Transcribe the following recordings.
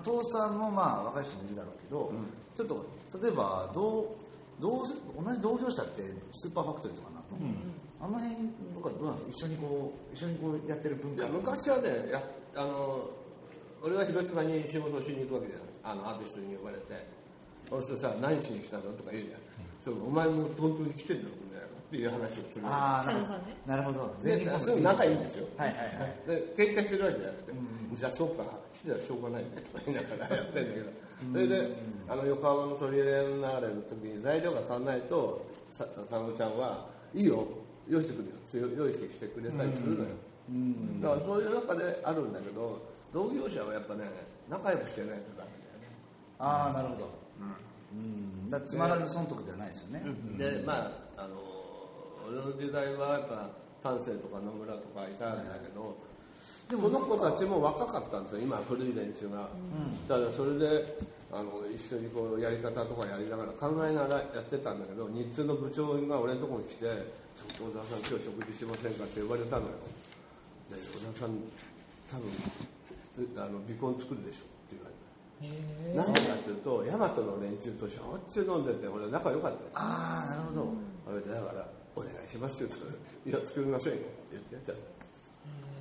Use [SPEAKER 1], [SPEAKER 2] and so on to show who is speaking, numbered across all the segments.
[SPEAKER 1] まあ、トースターもまあ若い人もいるだろうけど、
[SPEAKER 2] うん。
[SPEAKER 1] ちょっと例えば同同同じ同業者ってスーパーファクトリーとかなの、
[SPEAKER 3] うん。
[SPEAKER 1] あの辺とかどうなんですか？一緒にこう一緒にこうやってる文化。
[SPEAKER 2] 昔はねやあの俺は広島に仕事をしに行くわけじゃん。あのアーティストに呼ばれて。そうするとさ何しに来たの？とか言うじゃん、そうお前も東京に来てるのみたいなっていう話をする。
[SPEAKER 1] ああ
[SPEAKER 4] ね。
[SPEAKER 1] なるほど。
[SPEAKER 2] で
[SPEAKER 1] 全日本
[SPEAKER 2] すぐ仲いいんですよ。
[SPEAKER 1] はいはいはい。
[SPEAKER 2] で喧嘩してるわけじゃなくて、
[SPEAKER 1] うん
[SPEAKER 2] じゃあそうか来てたらしょうがないねとか言いながらやってんだけど。それであの横浜のトリエレナーレの時に材料が足んないとさ佐野ちゃんはいいよ。用意してくるよ。用意してきてくれたりするのよ、
[SPEAKER 1] うん
[SPEAKER 2] だからそういう中であるんだけど同業者はやっぱね仲良くしてないとダメ
[SPEAKER 1] ああなるほど。うん。だからつまらぬ損得じゃないですよね、
[SPEAKER 2] だよね、でまああの俺の時代はやっぱ丹精とか野村とかいたんだけど、でもこの子たちも若かったんですよ今古い連中が、だからそれであの一緒にこうやり方とかやりながら考えながらやってたんだけど日通の部長が俺のところに来て「ちょっと小田さん今日食事しませんか?」って言われたのよ。で小田さん多分うあの尾婚作るでしょって言われた。
[SPEAKER 3] へ
[SPEAKER 2] なんでかっていうと大和の連中としょっちゅう飲んでて俺仲良かったよ。
[SPEAKER 1] ああなるほど、
[SPEAKER 2] だから「お願いします」って言ったら「いや作りませんよ」って言ってやっ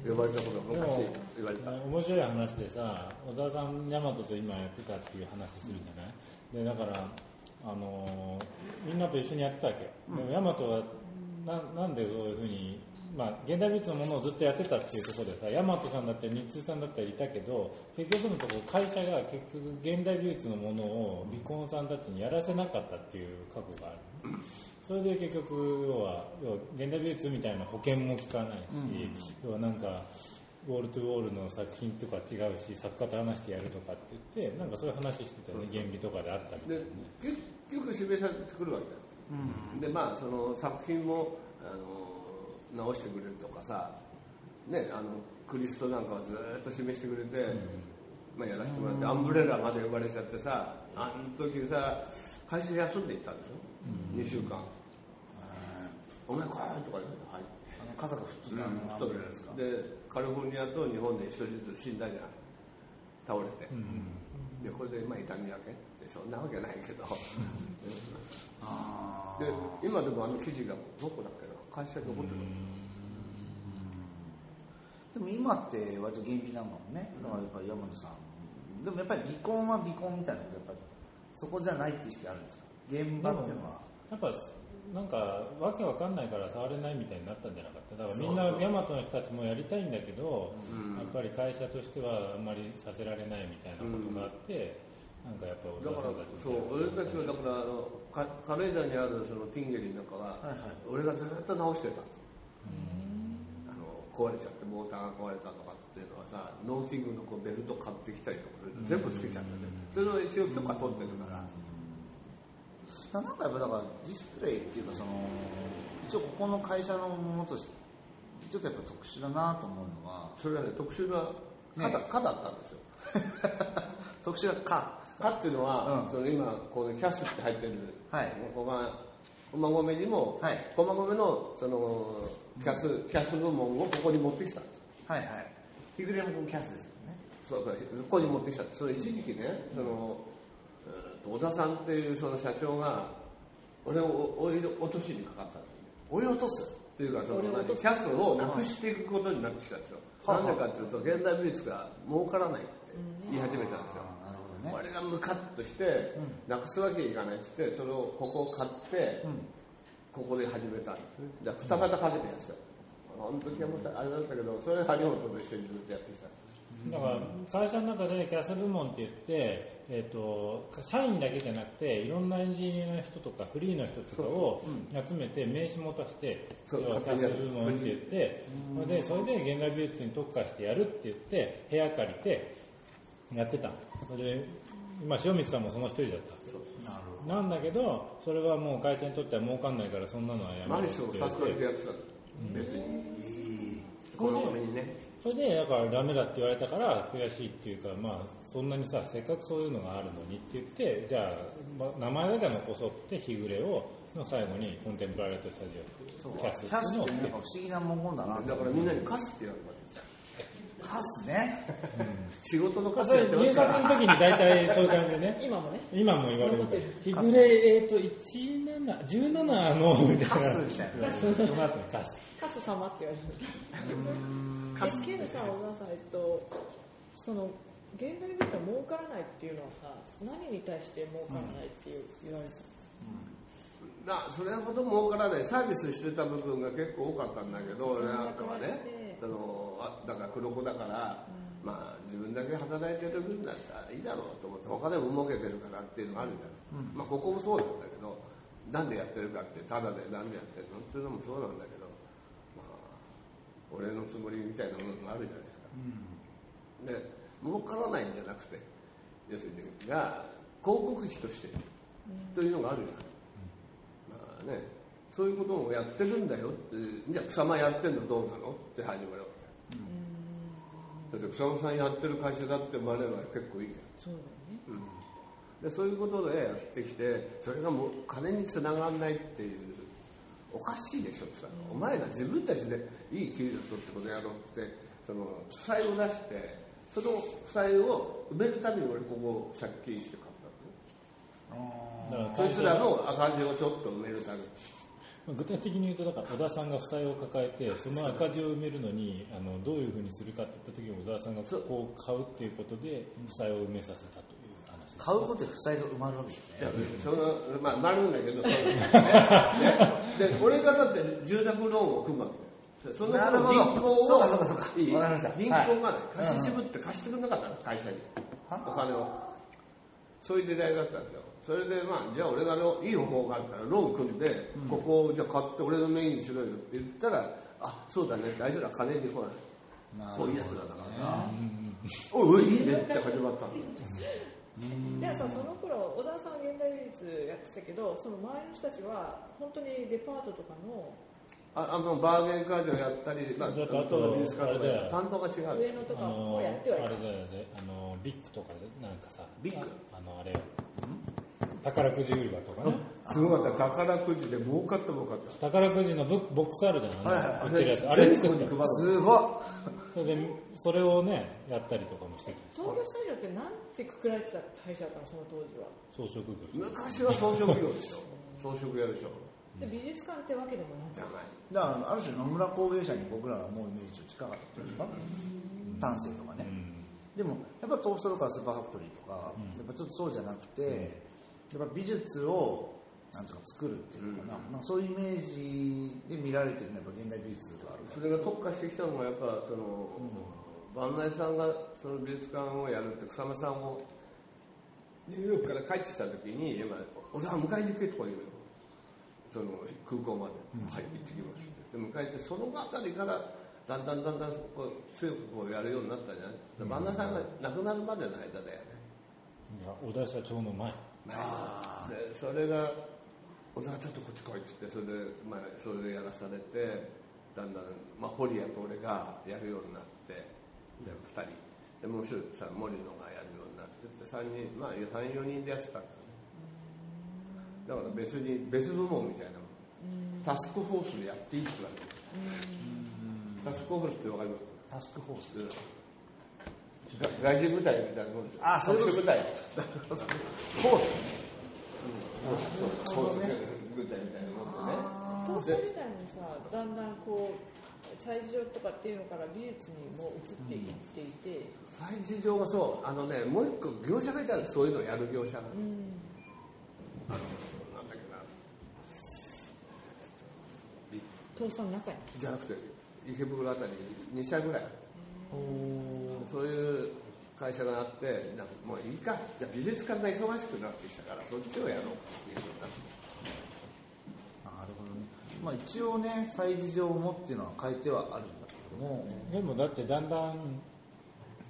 [SPEAKER 2] 呼ばれたことが昔言われた。
[SPEAKER 3] 面白い話でさ小沢さん大和と今やってたっていう話するじゃない？でだからあのーみんなと一緒にやってたわけ。よ、でも大和はななんでそういうふうにまあ、現代美術のものをずっとやってたっていうところでさ、大和さんだったり、日通さんだったりいたけど、結局のところ会社が結局現代美術のものを美コンさんたちにやらせなかったっていう過去がある。それで結局、要は、要は現代美術みたいな保険も効かないし、要はなんか、ウォールトゥウォールの作品とか違うし、作家と話してやるとかって言って、なんかそういう話してたよね、原理とかであったみたい
[SPEAKER 2] で
[SPEAKER 3] なね。
[SPEAKER 2] 結局示されてくるわけだよ、でまあその作品もあの直してくれるとかさねあのクリストなんかはずっと示してくれて、まあ、やらせてもらって、アンブレラまで呼ばれちゃってさあの時さ会社休んで行ったんでしょ、2週間お前来いとか言ってはい
[SPEAKER 1] あの家族吹っ飛んだ
[SPEAKER 2] うん
[SPEAKER 1] あの
[SPEAKER 2] 太るですか。でカリフォルニアと日本で一人ずつ死んだじゃん倒れて、でこれでまあ痛み分けってそんなわけないけど、で今でもあの記事がどこだっけな会社に残ってる、
[SPEAKER 1] でも今って割と厳美なのもね。だからやっぱり山野さん。でもやっぱり離婚は離婚みたいなことやっぱそこじゃないって意識あるんですか？現場っていうのは。
[SPEAKER 3] やっぱなんかわけわかんないから触れないみたいになったんじゃなかった？だからみんなヤマトの人たちもやりたいんだけど、
[SPEAKER 2] うん。
[SPEAKER 3] やっぱり会社としてはあんまりさせられないみたいなことがあって、なんかやっぱ
[SPEAKER 2] だからそう俺たちはだからあのか軽井沢にあるそのティンゲリーなんかは、
[SPEAKER 1] はいはい。
[SPEAKER 2] 俺がずっと直してた。あの壊れちゃってモーターが壊れたとかっていうのはさ農機具のこうベルト買ってきたりとか全部つけちゃうんだよね、それを一応許可取ってるから、
[SPEAKER 1] なんかやっぱだからディスプレイっていうかその一応ここの会社のものとしてちょっとやっぱ特殊だなと思うのは
[SPEAKER 2] それはね特殊な
[SPEAKER 1] ね
[SPEAKER 2] 科だ,、科だったんですよ。
[SPEAKER 1] 特殊がか。
[SPEAKER 2] 科っていうのは、
[SPEAKER 1] うん。
[SPEAKER 2] その今こうキャスって入ってる、
[SPEAKER 1] はい。
[SPEAKER 2] ここが駒込にも、
[SPEAKER 1] はい。
[SPEAKER 2] 駒込のそのキャス、キャス部門をここに持ってきた。んです
[SPEAKER 1] はいはい。日暮れもキャスですよね。
[SPEAKER 2] そうか。ここに持ってきた。それ一時期ねその、うん小田さんっていうその社長が俺を追い落としにかかったんです
[SPEAKER 1] 追い落とす。
[SPEAKER 2] っていうかそのキャスをなくしていくことになってきたんですよ、
[SPEAKER 1] はい
[SPEAKER 2] なんでかっていうと現代美術が儲からないって言い始めたんですよ、
[SPEAKER 1] ね。
[SPEAKER 2] 俺がムカッとして、なくすわけにいかないっつってそれをここを買って、
[SPEAKER 1] うん。
[SPEAKER 2] ここで始めたんですね。だから二股かけてやつよ、あの時はまたあれだったけどそれ張本と一緒にずっとやってきた
[SPEAKER 3] だから会社の中でキャス部門って言って、えー、と社員だけじゃなくていろんなエンジニアの人とかフリーの人とかを集めて名刺持たせて
[SPEAKER 2] そう。
[SPEAKER 3] 要はキャス部門って言ってそれでそれで現代美術に特化してやるって言って部屋借りてやってた。それで今塩光さんもその一人だった。
[SPEAKER 1] なるほ
[SPEAKER 3] なんだけどそれはもう会社にとっては儲かんないからそんなのはやめろ
[SPEAKER 2] マンションを2つ借りてやってた。の別に。
[SPEAKER 1] どいい
[SPEAKER 2] このためにね
[SPEAKER 3] それで、だからダメだって言われたから悔しいっていうか、まあ、そんなにさ、せっかくそういうのがあるのにって言って、じゃあ、まあ名前だけは残そうって日暮れを、の最後にコンテンポラリーとスタジオキャス
[SPEAKER 1] キャスってなんか不思議な文言だな
[SPEAKER 2] だからみんなにカスって言われます
[SPEAKER 1] カスね。
[SPEAKER 2] 仕事の
[SPEAKER 3] あそれ
[SPEAKER 2] 数やってま
[SPEAKER 3] 入
[SPEAKER 2] すから
[SPEAKER 3] 学の時に大体そういう感じでね。
[SPEAKER 4] 今もね。
[SPEAKER 3] 今も言われる。日暮れ、えっ、と、17、17の、みたいな。
[SPEAKER 1] カスみたいな。
[SPEAKER 3] その後カス。
[SPEAKER 4] カス様って言われる。え、ケルさん、小川さん、えっと、その、現代美術は儲からないっていうのはさ、何に。対して儲からないっていう言われてた
[SPEAKER 2] なそれほど儲からない。サービスしてた部分が結構多かったんだけど俺なんかはね。そのあだから黒子だから、まあ自分だけ働いてる分だったらいいだろうと思って他でも儲けてるからっていうのがあるじゃない、まあここもそうなんだけどなんでやってるかってただでなんでやってるのっていうのもそうなんだけどまあ俺のつもりみたいなものがあるじゃないですか、で儲からないんじゃなくて要するにが広告費としてというのがあるじゃない、まあねそういうことをやってるんだよってじゃあ草間やってんのどうなのって始まるわけ。だって草間さんやってる会社だって生まれれば結構いいじ
[SPEAKER 4] そうだよね。
[SPEAKER 2] ゃん、でそういうことでやってきてそれがもう金につながらないっていうおかしいでしょってさ、お前ら自分たちでいい給料取ってことやろうってその負債を出してその負債を埋めるために俺ここ借金して買ったのね。
[SPEAKER 3] だから
[SPEAKER 2] そいつらの赤字をちょっと埋めるため。に
[SPEAKER 3] 具体的に言うと、だから小田さんが負債を抱えて、その赤字を埋めるのに、あのどういうふうにするかって言った時に、小田さんがここを買うっていうことで、負債を埋めさせたと。
[SPEAKER 1] 買うことで負債が埋まるわけですね。
[SPEAKER 2] そのまあなるんだけど、ねで俺がだって住宅ローンを組むわけだよ。その銀行を
[SPEAKER 1] そうかそうかそうか。
[SPEAKER 2] 銀行がね、
[SPEAKER 1] はい。
[SPEAKER 2] 貸し渋って貸してくれなかったんです会社に。
[SPEAKER 1] は
[SPEAKER 2] お金を。そういう時代だったんですよ。それでまあじゃあ俺がのいい方法があるからローン組んで、ここをじゃあ買って俺の名義にしろよって言ったらあそうだね。大丈夫だ。金に来ないこういうやつらだから。な、おいおいいいねって始まったんだよ
[SPEAKER 4] じゃあさ、その頃、小沢さんは現代美術やってたけど、その周りの人たちは、本当にデパートとかの
[SPEAKER 2] ああのバーゲン会場やったり、まあ、
[SPEAKER 3] あと
[SPEAKER 2] 美術館とか担当が違う。
[SPEAKER 4] 上野とか
[SPEAKER 3] あの
[SPEAKER 4] もやってはいた。
[SPEAKER 3] あれ。だよね、あのビッグとかで、なんかさ、
[SPEAKER 1] ビッグ？
[SPEAKER 3] ああのあれ、宝くじ売り場とかね、
[SPEAKER 2] すごかった。宝くじで儲かった儲かった。
[SPEAKER 3] 宝くじのブボックスあるじゃない、
[SPEAKER 1] はいはい。
[SPEAKER 3] 売ってるやつ、あれ作った
[SPEAKER 1] すごい。
[SPEAKER 3] それで、それをね、やったりとかもしてた
[SPEAKER 4] 東京スタジオってなんてくくられてた会社だったの、その当時は。
[SPEAKER 3] 装飾業
[SPEAKER 2] 昔は装飾業でしょ。装飾屋でしょ。
[SPEAKER 4] で、美術館ってわけでもなく
[SPEAKER 2] じゃない。
[SPEAKER 1] だから、ある種野村工芸社に僕らはもうイメージと近かったっていうか、丹精とかね。でも、やっぱトーストとかスーパーファクトリーとか、
[SPEAKER 3] うん。
[SPEAKER 1] やっぱちょっとそうじゃなくて、やっぱ美術を、なんていうか作るっていうのかな、なんかそういうイメージで見られてるのはやっぱ現代美術がある
[SPEAKER 2] それが特化してきたのがやっぱその、万内さんがその美術館をやるって草間さんをニューヨークから帰ってきた時に今「俺は迎えに行け」とか言うの。その空港まで「はい行ってきます」で迎えてそのあたりからだんだんだんだんこう強くこうやるようになったじゃない、万内さんが亡くなるまでの間だよね。
[SPEAKER 3] いや小田社長の前。
[SPEAKER 1] あ
[SPEAKER 2] でそれが「小沢ちょっとこっち来い」っつってそれで、まあ、それでやらされてだんだん、まあ、堀谷と俺がやるようになってで2人。でもう一人さ森野がやるようになってって3人まあ34人でやってたんだよね。だから別に別部門みたいなもん。タスクフォースでやっていいって言われてタスクフォースってわかります？
[SPEAKER 1] タスクフォース。
[SPEAKER 2] が外人部隊みたいなもんですよ。
[SPEAKER 1] あそういうこと。
[SPEAKER 2] 特殊部隊。
[SPEAKER 1] フォース。
[SPEAKER 2] そうそう部隊みたいなもんでね
[SPEAKER 4] 東西みたいにさ、だんだんこう、催事。場とかっていうのから美術にも移っていっていて、
[SPEAKER 2] 催事。場がそうあのねもう一個業者がいたらそういうのをやる業者が、
[SPEAKER 4] うん、
[SPEAKER 2] あのなんだっけなび
[SPEAKER 4] 東西の中に。
[SPEAKER 2] じゃなくて池袋あたりに2社ぐらいそういう会社があってなんかもういいか。じゃあ美術館が忙しくなってきたからそっちをやろうかっていうことになって
[SPEAKER 1] なるほどね。まあ一応ね、催事場もっていうのは変えてはあるんだけども、
[SPEAKER 3] でもだってだんだん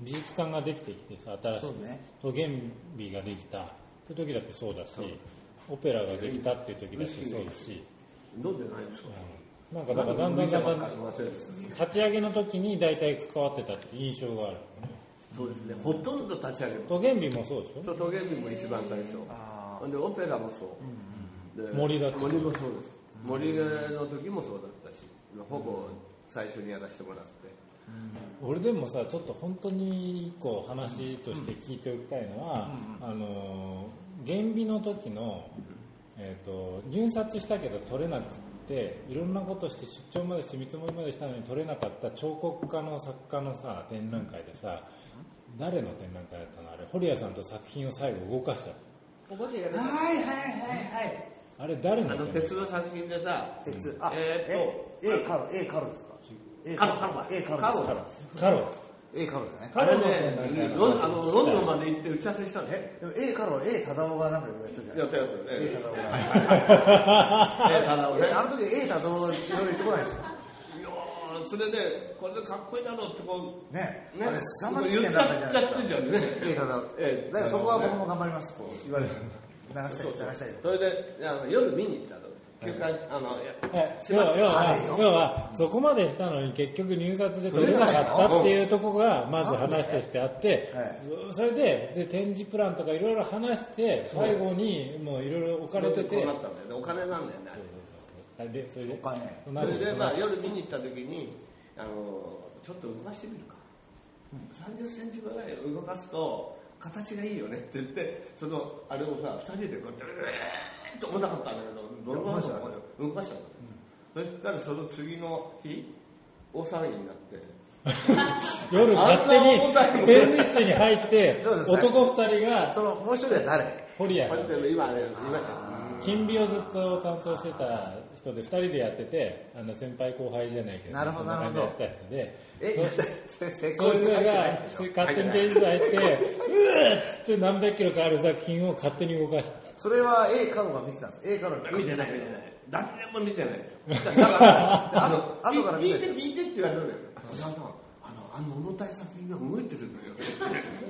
[SPEAKER 3] 美術館ができてきてさ、新し
[SPEAKER 1] そうね。
[SPEAKER 3] い都原美ができた。って時だってそうだし、オペラができたっていう時だってそうだし、
[SPEAKER 2] 飲んでないんですか
[SPEAKER 3] うんなんかだからだんだんだんだん立ち上げの時に大体関わってたって印象がある、
[SPEAKER 2] そうですね。ほとんど立ち上げる
[SPEAKER 3] 都原美もそうでしょ？
[SPEAKER 2] そう陶芸美も一番最初。
[SPEAKER 1] あ
[SPEAKER 2] ほんでオペラもそう、で
[SPEAKER 3] 森だ
[SPEAKER 2] 森もそうです。森の時もそうだったしほぼ最初にやらせてもらって。
[SPEAKER 3] 俺でもさちょっと本当に一個話として聞いておきたいのは、あの原美の時の、えーと、入札したけど取れなくていろんなことして出張までして見積もりまでしたのに取れなかった彫刻家の作家のさ展覧会でさ誰の展覧会だったの？あれ堀谷さんと作品を最後動かした。
[SPEAKER 1] はいはいはいはい。
[SPEAKER 3] あれ誰の
[SPEAKER 2] あの鉄の作品でさ
[SPEAKER 1] 鉄。あ
[SPEAKER 2] え
[SPEAKER 1] ー、っと A カロ A カロですか？A
[SPEAKER 2] カロ。カロ
[SPEAKER 1] A カロ
[SPEAKER 2] カロ。
[SPEAKER 3] カロ
[SPEAKER 1] A カロだね。
[SPEAKER 2] あれねロンあのロンドンまで行って打ち合わせしたんだよ
[SPEAKER 1] えでも A カロ A 忠夫がなんかやったじゃない
[SPEAKER 2] やったやつ
[SPEAKER 1] A 忠夫が
[SPEAKER 2] えただ
[SPEAKER 1] えあの時 A 忠夫いろいろ言ってこないですか
[SPEAKER 2] いやーそれでこれでかっこいいだろうってこう
[SPEAKER 1] ね。
[SPEAKER 2] ね。
[SPEAKER 1] あれ頑張って
[SPEAKER 2] 言っちゃっちゃってんじゃんね。
[SPEAKER 1] A 忠夫
[SPEAKER 2] ええ。
[SPEAKER 1] だからそこは僕も頑張りますこう言われる流したい流したい
[SPEAKER 2] それであの夜見に行ったの休暇あの
[SPEAKER 3] 要は要は要はそこまでしたのに結局入札で取れなかったっていうところがまず話としてあって
[SPEAKER 1] はい。
[SPEAKER 3] それでで展示プランとかいろいろ話して最後にもういろいろ置かれてて。
[SPEAKER 2] こうなったんだよね。お金なんだよねあれ。
[SPEAKER 3] でそれで
[SPEAKER 1] お金。
[SPEAKER 3] そ
[SPEAKER 2] れでまあ夜見に行った時にあのちょっと動かしてみるか、30センチぐらい動かすと形がいいよねって言ってそのあれをさ2人でこうやってうーっと重たかったんだけどどのまま動かしたの、そしたらその次の日大騒ぎになって。
[SPEAKER 3] 夜勝手に展示室に入って男二人が
[SPEAKER 1] そのもう一人は誰？
[SPEAKER 3] 堀谷
[SPEAKER 2] こ
[SPEAKER 3] さん。
[SPEAKER 2] 今ね今
[SPEAKER 3] 金美をずっと担当してた人で二人でやっててあの先輩後輩じゃないけど
[SPEAKER 1] なるほど
[SPEAKER 3] そん感じでやってた人で。
[SPEAKER 1] え先生
[SPEAKER 3] それ が勝手に展示室入って うーって何百キロかある作品を勝手に動かした
[SPEAKER 1] それは A カロが見てたんです。A カロが
[SPEAKER 2] 見てない。見てない誰も見てないですよ。だから あの
[SPEAKER 1] 後から見て
[SPEAKER 2] 聞いて聞いてって言われるんあのあの重たい作品が動いてるのよ。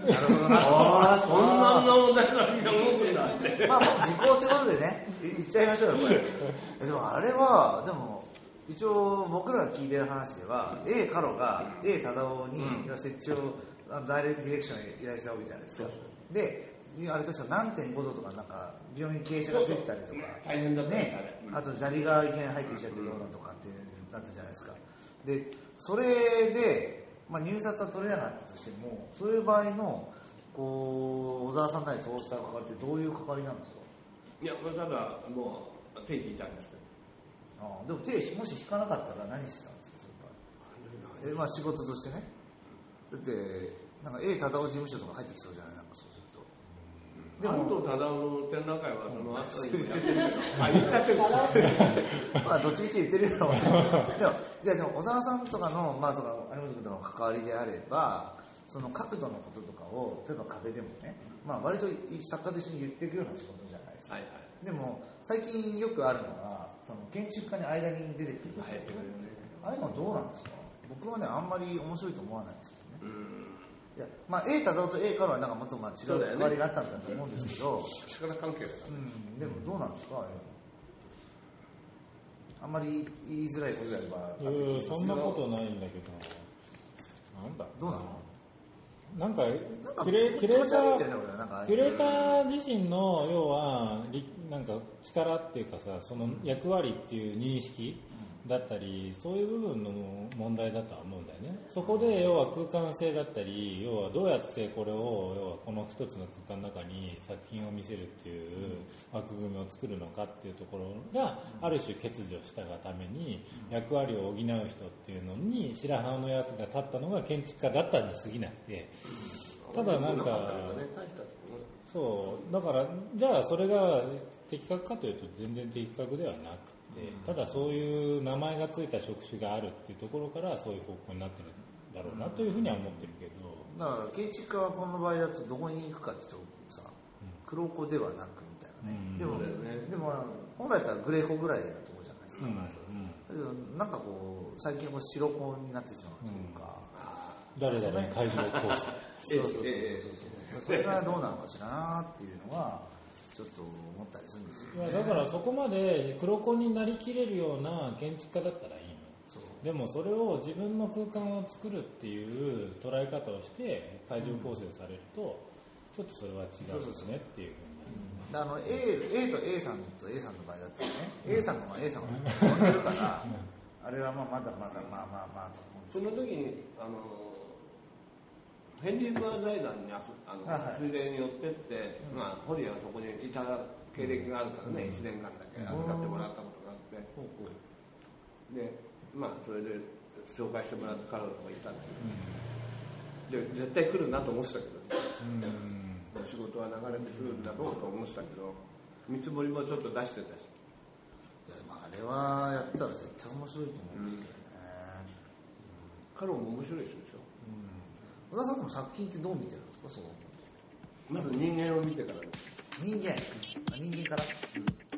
[SPEAKER 1] なるほどな
[SPEAKER 2] ああそんな重たい作品が動くんだって。
[SPEAKER 1] まあ時効ってことでねい言っちゃいましょうよこれ。えでもあれはでも一応僕らが聞いてる話では A カロが A 忠夫に設置をあダイレクトディレクション依頼したわけじゃないですか。であれ確か何点5度とかなんか病院傾斜がついてたりとか。
[SPEAKER 2] 大変だ
[SPEAKER 1] ね。
[SPEAKER 2] あ
[SPEAKER 1] と砂利がいきなり入ってきちゃってどうだとかってなったじゃないですか。でそれで、まあ、入札は取れなかったとしてもそういう場合のこう小沢さんなりトースター関わりってどういう関わりなんですか？
[SPEAKER 2] いやただもう手引いたんですけど。
[SPEAKER 1] ああでも手もし引かなかったら何してたんですか？それえまあ仕事としてね。だってなんか A 忠夫事務所とか入ってきそうじゃない？で
[SPEAKER 2] 安
[SPEAKER 1] も
[SPEAKER 2] 藤忠夫の展覧会はその後にもやってるけど。あ言っちゃってる。
[SPEAKER 1] まあどっちみち言ってるよ。でもいやでも小沢さんとかのまあとか有本君との関わりであればその角度のこととかを例えば壁でもねまあ割と作家と一緒に言っていくような仕事じゃないですか。
[SPEAKER 2] はいはい。
[SPEAKER 1] でも最近よくあるのがその建築家に間に出てくる
[SPEAKER 2] 入ってくるよね
[SPEAKER 1] ああいうのはどうなんですか？僕はねあんまり面白いと思わないんですけどね。
[SPEAKER 2] うん
[SPEAKER 1] いやまあ A 忠夫と A からはなんかもっとまあ違う
[SPEAKER 2] そうだよね。
[SPEAKER 1] 関わりがあったんだと思うんですけど。
[SPEAKER 2] 力関係だから
[SPEAKER 1] うん。でもどうなんですか？あんまり言いづらいことであれば
[SPEAKER 3] いやいやそんなことないんだけど。なんだ
[SPEAKER 1] どうなの？
[SPEAKER 3] なんか
[SPEAKER 1] なんか
[SPEAKER 3] キュレキュレーターキュレーター自身の要はりなんか力っていうかさその役割っていう認識だったりそういう部分の問題だとは思うんだよね。そこで要は空間性だったり要はどうやってこれを要はこの一つの空間の中に作品を見せるっていう枠組みを作るのかっていうところがある種欠如したがために役割を補う人っていうのに白羽の矢が立ったのが建築家だったに過ぎなくてただなんかそう。だからじゃあそれが的確かというと全然的確ではなくてただそういう名前がついた職種があるっていうところからそういう方向になってるんだろうなというふうには思ってるけど。
[SPEAKER 1] だから建築家はこの場合だとどこに行くかっていうとさ黒子ではなくみたいなね、
[SPEAKER 3] うん。
[SPEAKER 1] でも本来だったらグレーコぐらいのところじゃないですか、
[SPEAKER 3] うん。
[SPEAKER 1] だけどなんかこう最近こう白子になってしまうというか、
[SPEAKER 3] 誰々に会場を講師
[SPEAKER 1] そうそうええそうそうそれがどうなのかしらなっていうのはちょっと思ったりするんですよね。
[SPEAKER 3] いやだからそこまで黒子になりきれるような建築家だったらいいの。
[SPEAKER 1] そう。
[SPEAKER 3] でもそれを自分の空間を作るっていう捉え方をして会場構成されると、ちょっとそれは違うですねっていうふうになる。
[SPEAKER 1] あの A, A と A さんと A さんの場合だったらね A さんがまあ A さんが飛んでるからあれはまあまだまだまあまあまあと思うんです
[SPEAKER 2] その時にあのヘンリー・ブア財団にああの、ついでに寄ってって、まあ、堀がそこにいた経歴があるからね、1年間だけ預かってもらったことがあって、
[SPEAKER 1] ほうほう
[SPEAKER 2] で、まあ、それで紹介してもらった彼女がいたんだけど、で絶対来るなと思ってたけど、
[SPEAKER 3] うん。
[SPEAKER 2] 仕事は流れてくるんだろうと思ってたけど、見積もりもちょっと出してたし、
[SPEAKER 1] まああれはやったら絶対面白いと思うんですけどね、
[SPEAKER 2] 彼も面白い人でしょ。
[SPEAKER 1] 小田さんの作品ってどう見てるんですかその。
[SPEAKER 2] まず人間を見てからです。
[SPEAKER 1] 人間。あ人間から？